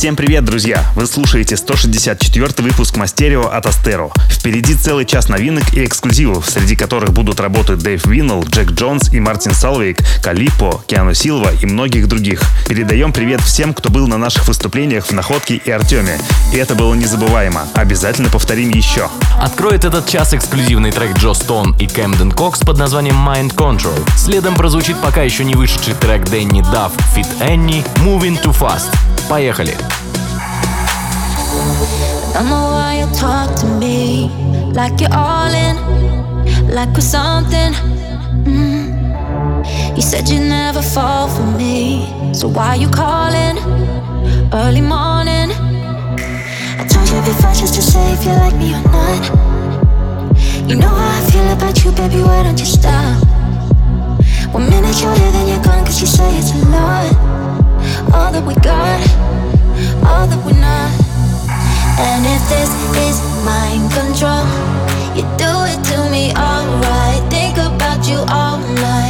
Всем привет, друзья! Вы слушаете 164 выпуск Мастерио от Астеро. Впереди целый час новинок и эксклюзивов, среди которых будут работы Дэйв Виннелл, Джек Джонс и Мартин Салвейк, Калипо, Киану Силва и многих других. Передаем привет всем, кто был на наших выступлениях в Находке и Артеме. И это было незабываемо. Обязательно повторим еще. Откроет этот час эксклюзивный трек Джо Стоун и Кэмден Кокс под названием Mind Control. Следом прозвучит пока еще не вышедший трек Дэнни Дафф, Фит Энни, Moving Too Fast. Поехали! Mm. You said you never fall for me, so why you calling early morning? I told you before just to say if you like me or not. You know how I feel about you, baby. Why don't you stop? One minute you're here, then you're gone, cause you say it's a lot all that we got, all that we're not. And if this is mind control, you do it to me, alright. Think about you all night.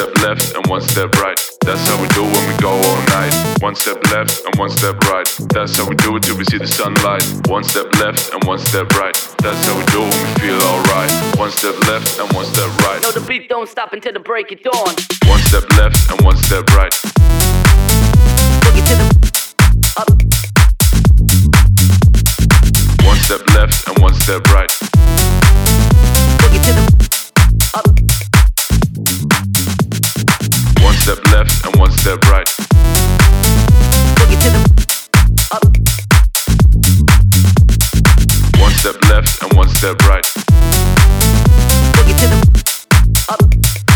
Step left and one step right. That's how we do when we go all night. One step left and one step right. That's how we do it till we see the sunlight. One step left and one step right. That's how we do when we feel alright. One step left and one step right. No, the beat don't stop until the break of dawn. One step left and one step right. Boogie to the up. One step left and one step right. Boogie to the up. One step left and one step right. Boogie to the up. One step left and one step right. Boogie to the up.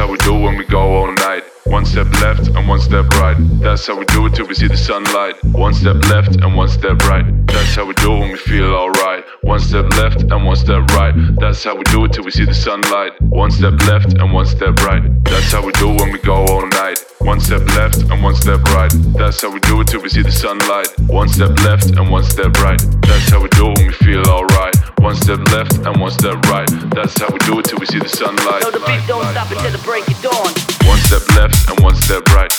That's how we do when we go all night. One step left and one step right. That's how we do it till we see the sunlight. One step left and one step right. That's how we do it when we feel alright. One step left and one step right. That's how we do it till we see the sunlight. One step left and one step right. That's how we do when we go all night. One step left and one step right. That's how we do it till we see the sunlight. One step left and one step right. That's how we do it when we feel alright. One step left and one step right. That's how we do it till we see the sunlight. No, the beat don't stop until the break of dawn. One step left and one step right.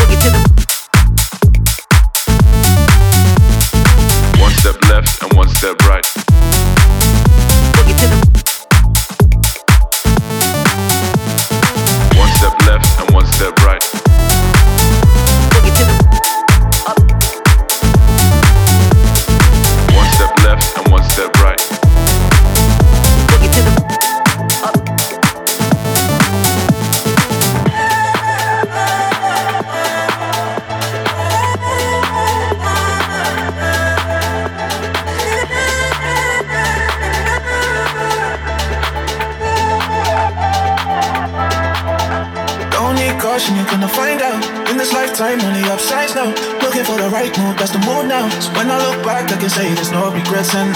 Boogie to the One step left and one step right. Can say there's no regrets, and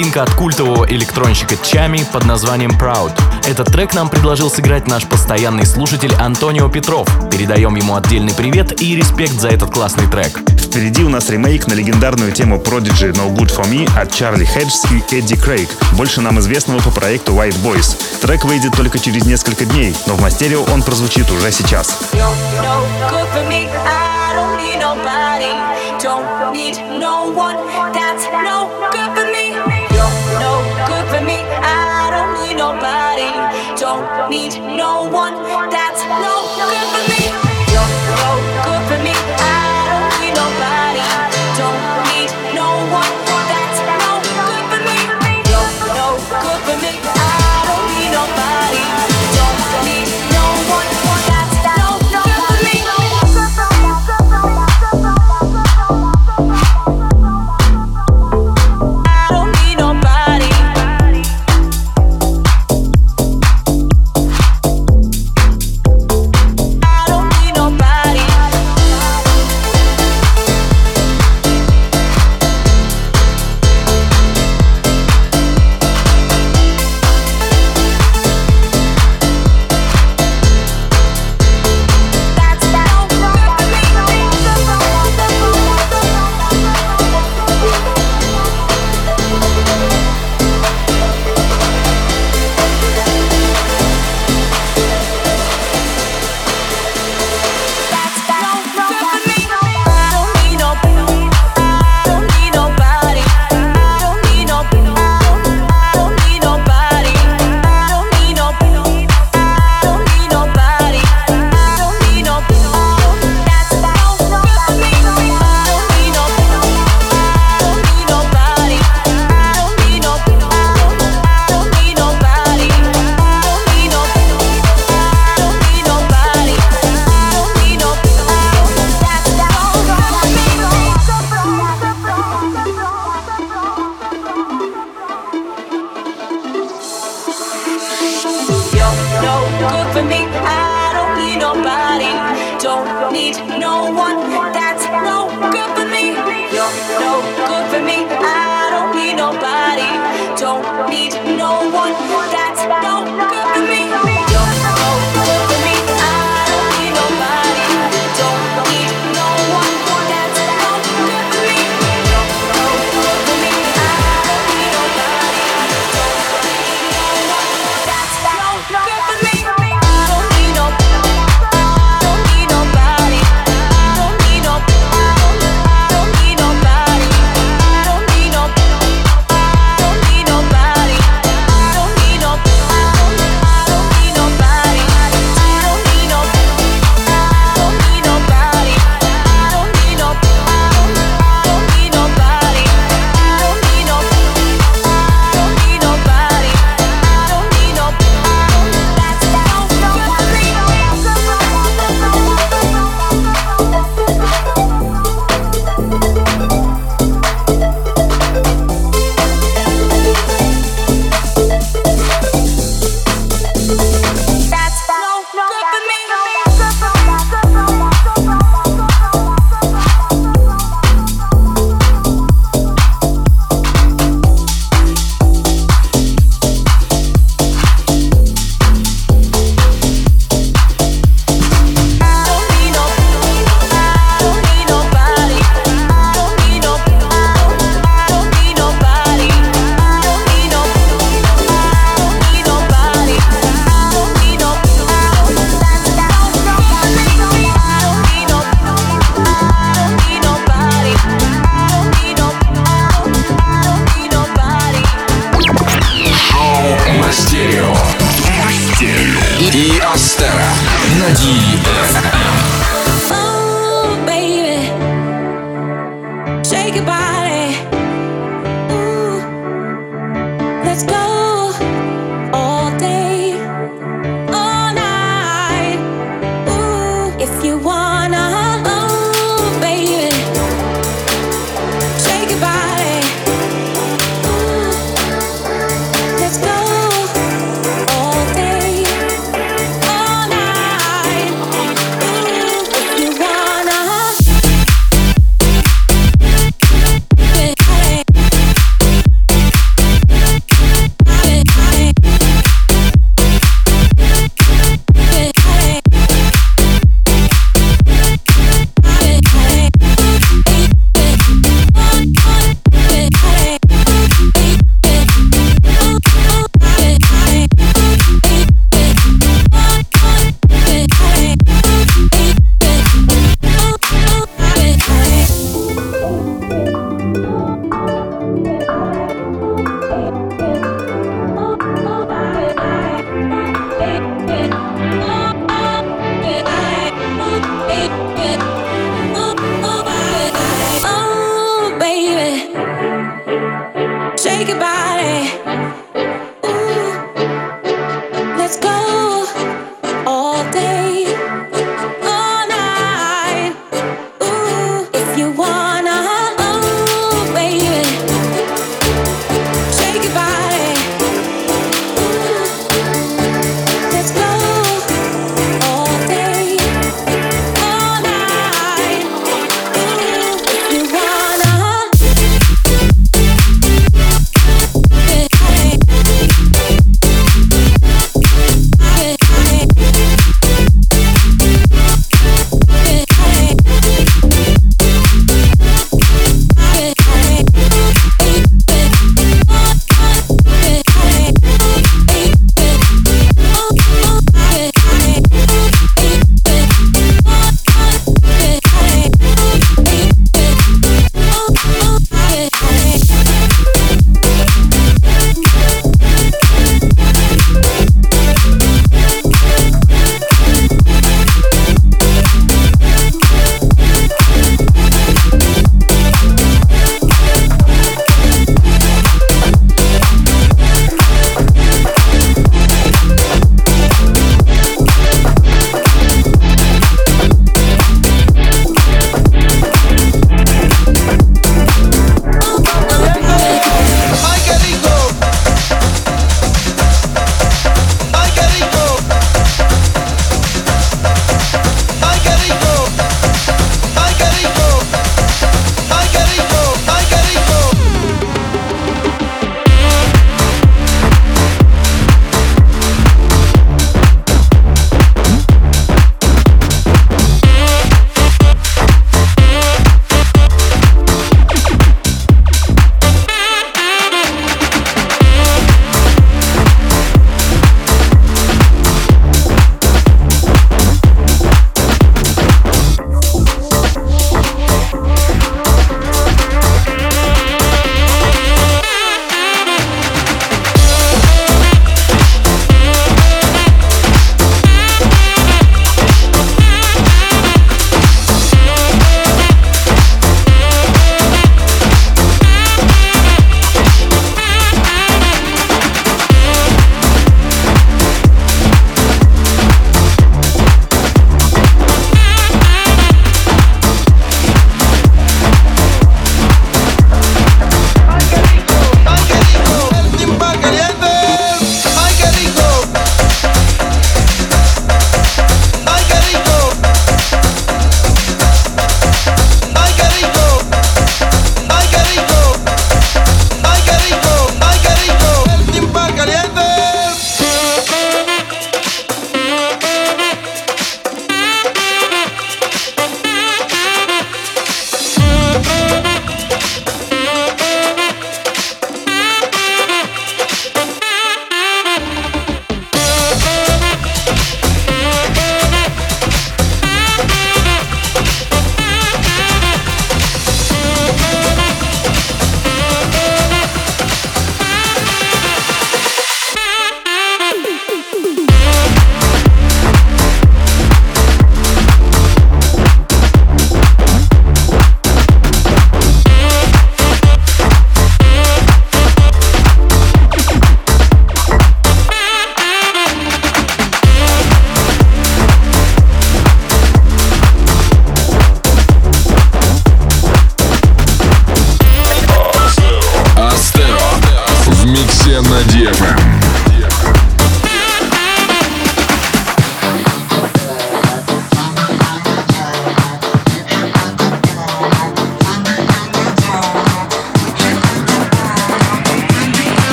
новинка от культового электронщика Чами под названием Proud. Этот трек нам предложил сыграть наш постоянный слушатель Антонио Петров. Передаем ему отдельный привет и респект за этот классный трек. Впереди у нас ремейк на легендарную тему Prodigy No Good For Me от Чарли Хеджс и Эдди Крейг, больше нам известного по проекту White Boys. Трек выйдет только через несколько дней, но в мастерио он прозвучит уже сейчас. No, no, need.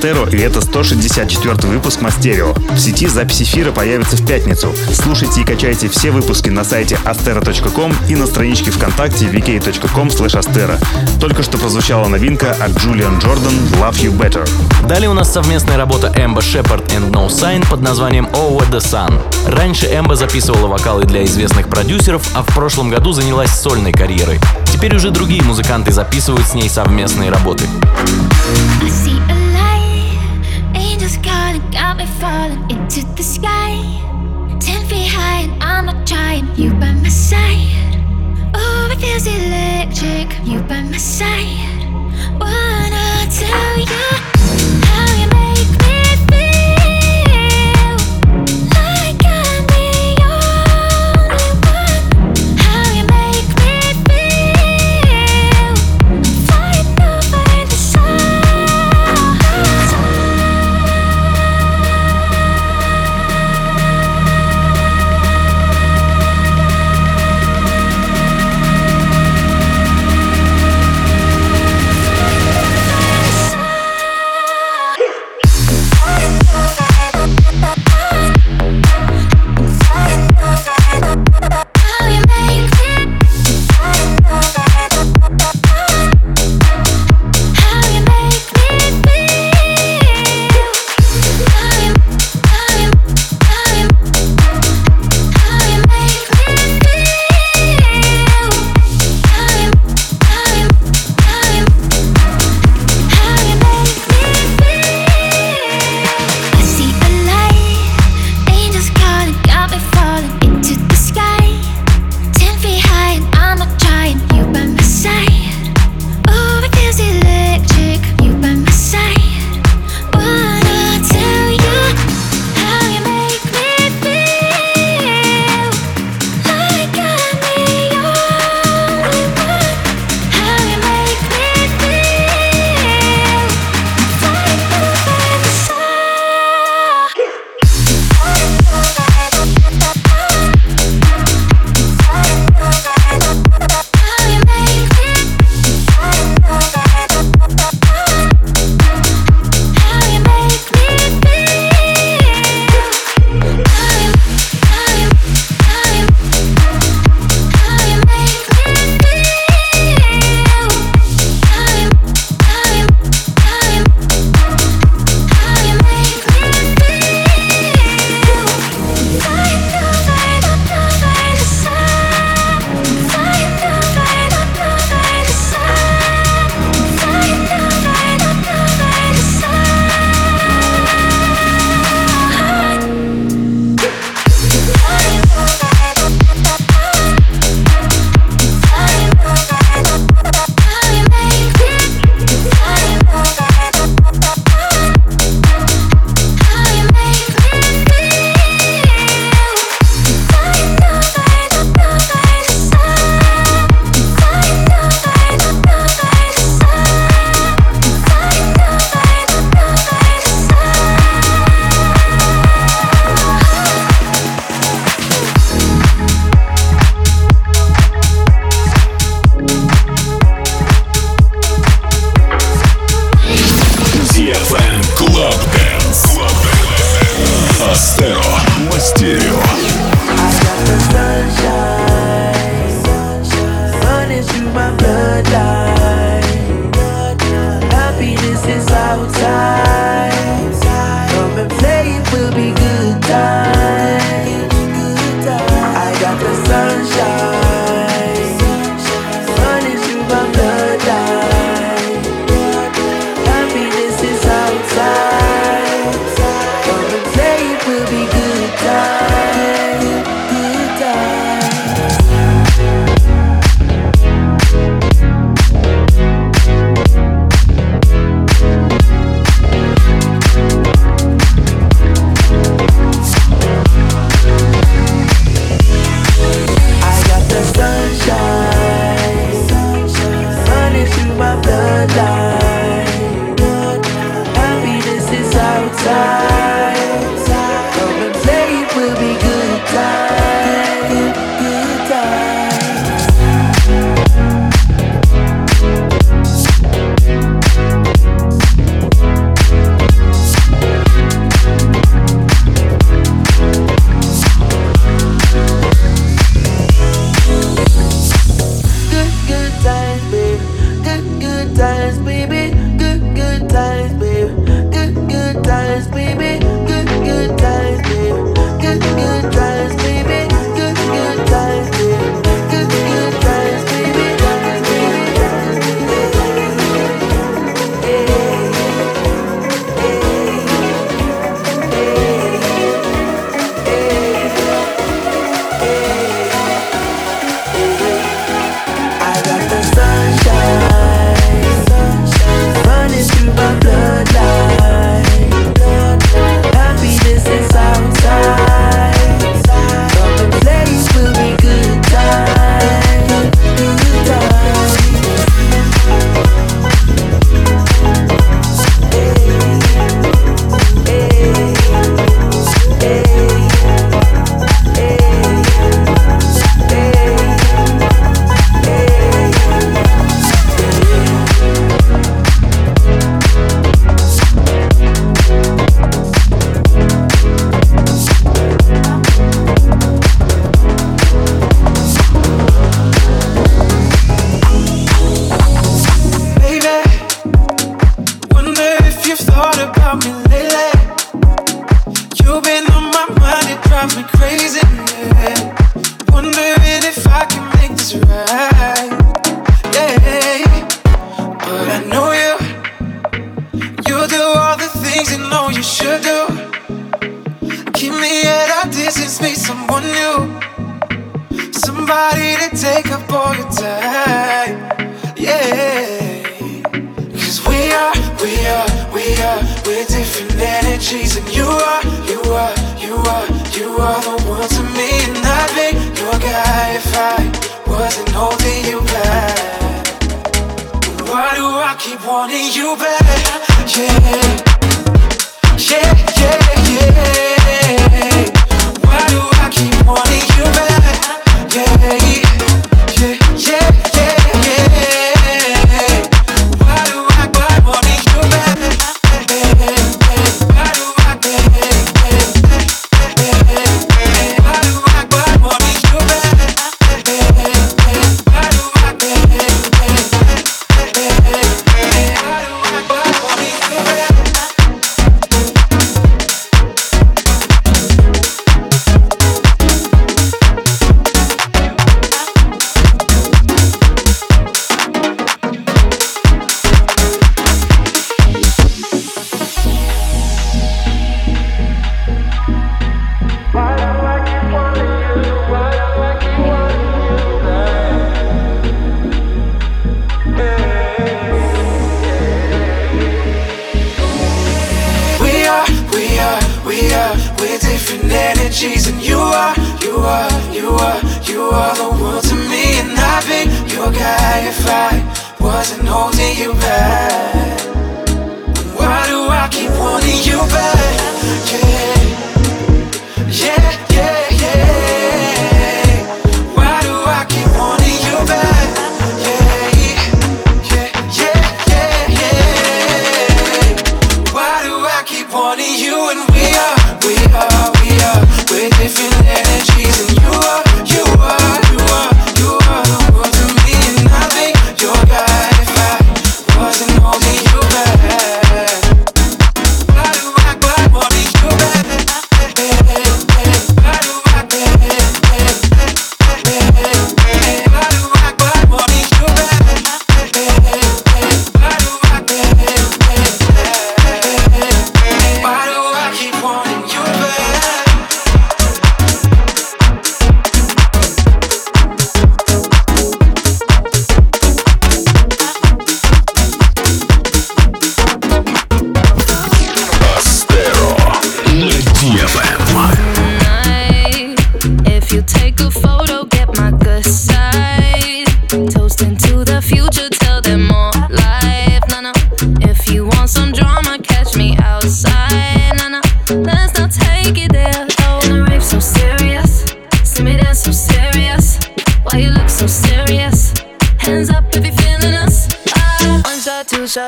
Мастеро, и это 164 выпуск Мастерио. В сети запись эфира появится в пятницу. Слушайте и качайте все выпуски на сайте astero.com и на страничке ВКонтакте vk.com astero. Только что прозвучала новинка от Джулиан Джордан «Love You Better». Далее у нас совместная работа Эмба Шепард и No Sign под названием «Over the Sun». Раньше Эмба записывала вокалы для известных продюсеров, а в прошлом году занялась сольной карьерой. Теперь уже другие музыканты записывают с ней совместные работы. me falling into the sky. Ten feet high, and I'm not trying. You by my side. Oh, it feels electric. You by my side. Wanna tell you.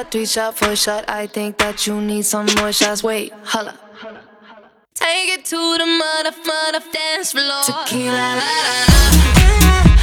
shot, three shot, four shot. I think that you need some more shots. Wait, holla. Take it to the mother, mother dance floor. Tequila, la, la, la.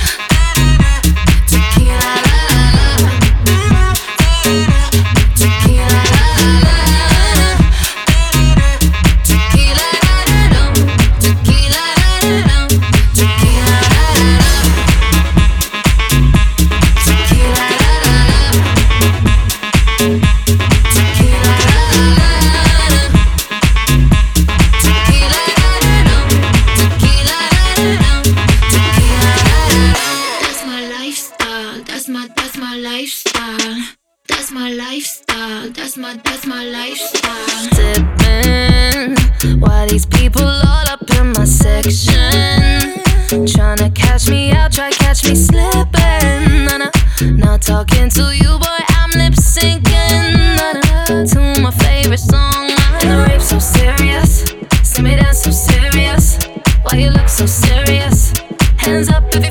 people all up in my section. Tryna catch me out, try catch me slipping. Nah, nah, not talking to you, boy, I'm lip syncing. Nah, nah, to my favorite song. And the rape so serious, see me dance so serious. Why you look so serious? Hands up if you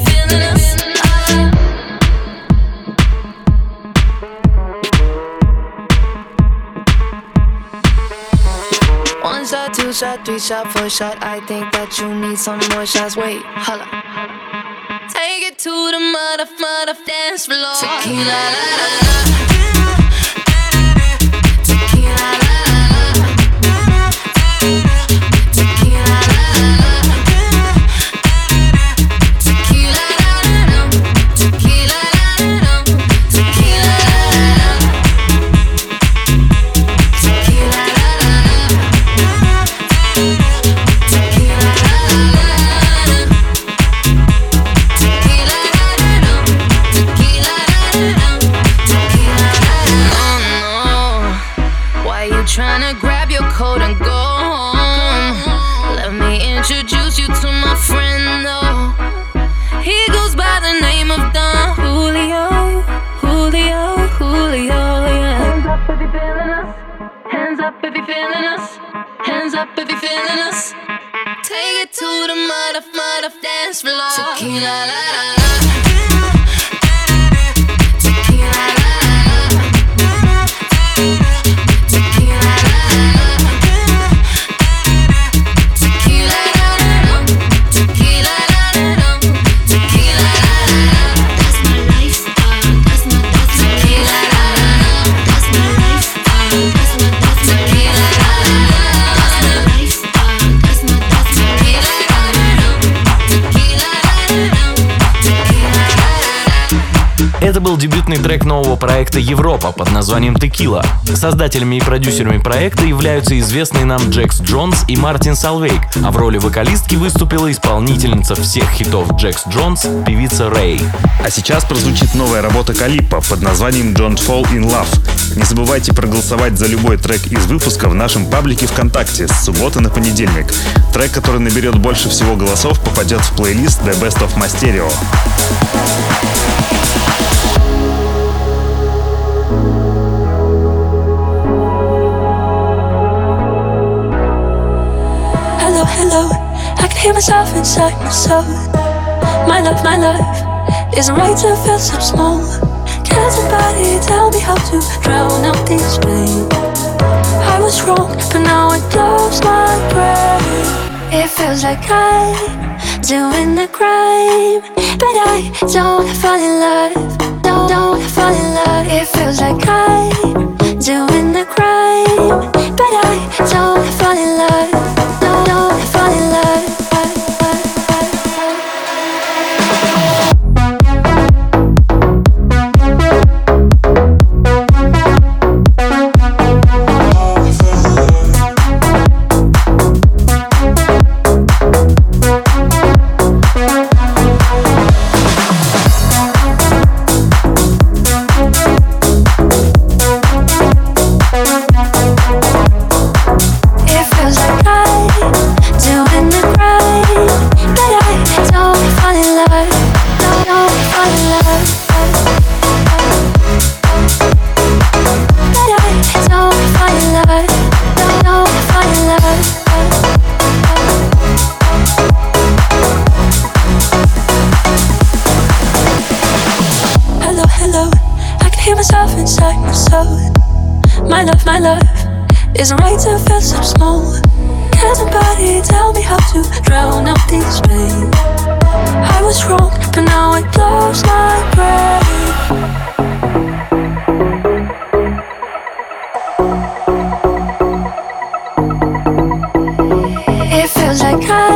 shot, three shot, four shot. I think that you need some more shots. Wait, holla. Take it to the mother, mother dance floor. Tequila, la, la, la. Создателями и продюсерами проекта являются известные нам Джекс Джонс и Мартин Салвейк, а в роли вокалистки выступила исполнительница всех хитов Джекс Джонс, певица Рэй. А сейчас прозвучит новая работа Калипа под названием «Don't Fall in Love». Не забывайте проголосовать за любой трек из выпуска в нашем паблике ВКонтакте с субботы на понедельник. Трек, который наберет больше всего голосов, попадет в плейлист The Best of Masterio. inside my soul. My love, my life is a right to feel so small. Can somebody tell me how to drown out this pain? I was wrong, but now it blows my brain. It feels like I'm doing the crime, but I don't fall in love. Don't, don't fall in love. It feels like I'm doing the crime, but I don't fall in love. Cause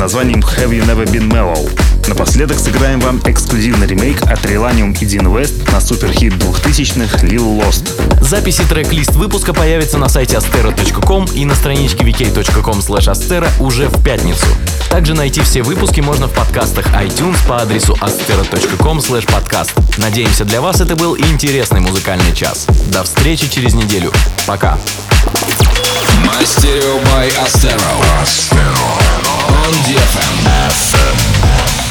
названием Have You Never Been Mellow. Напоследок сыграем вам эксклюзивный ремейк от Relanium и Dean West на суперхит 2000-х Lil Lost. Записи трек-лист выпуска появится на сайте astero.com и на страничке vk.com astero уже в пятницу. Также найти все выпуски можно в подкастах iTunes по адресу astero.com podcast. Надеемся, для вас это был интересный музыкальный час. До встречи через неделю. Пока. My stereo by Astero. Astero. On DFM. FM.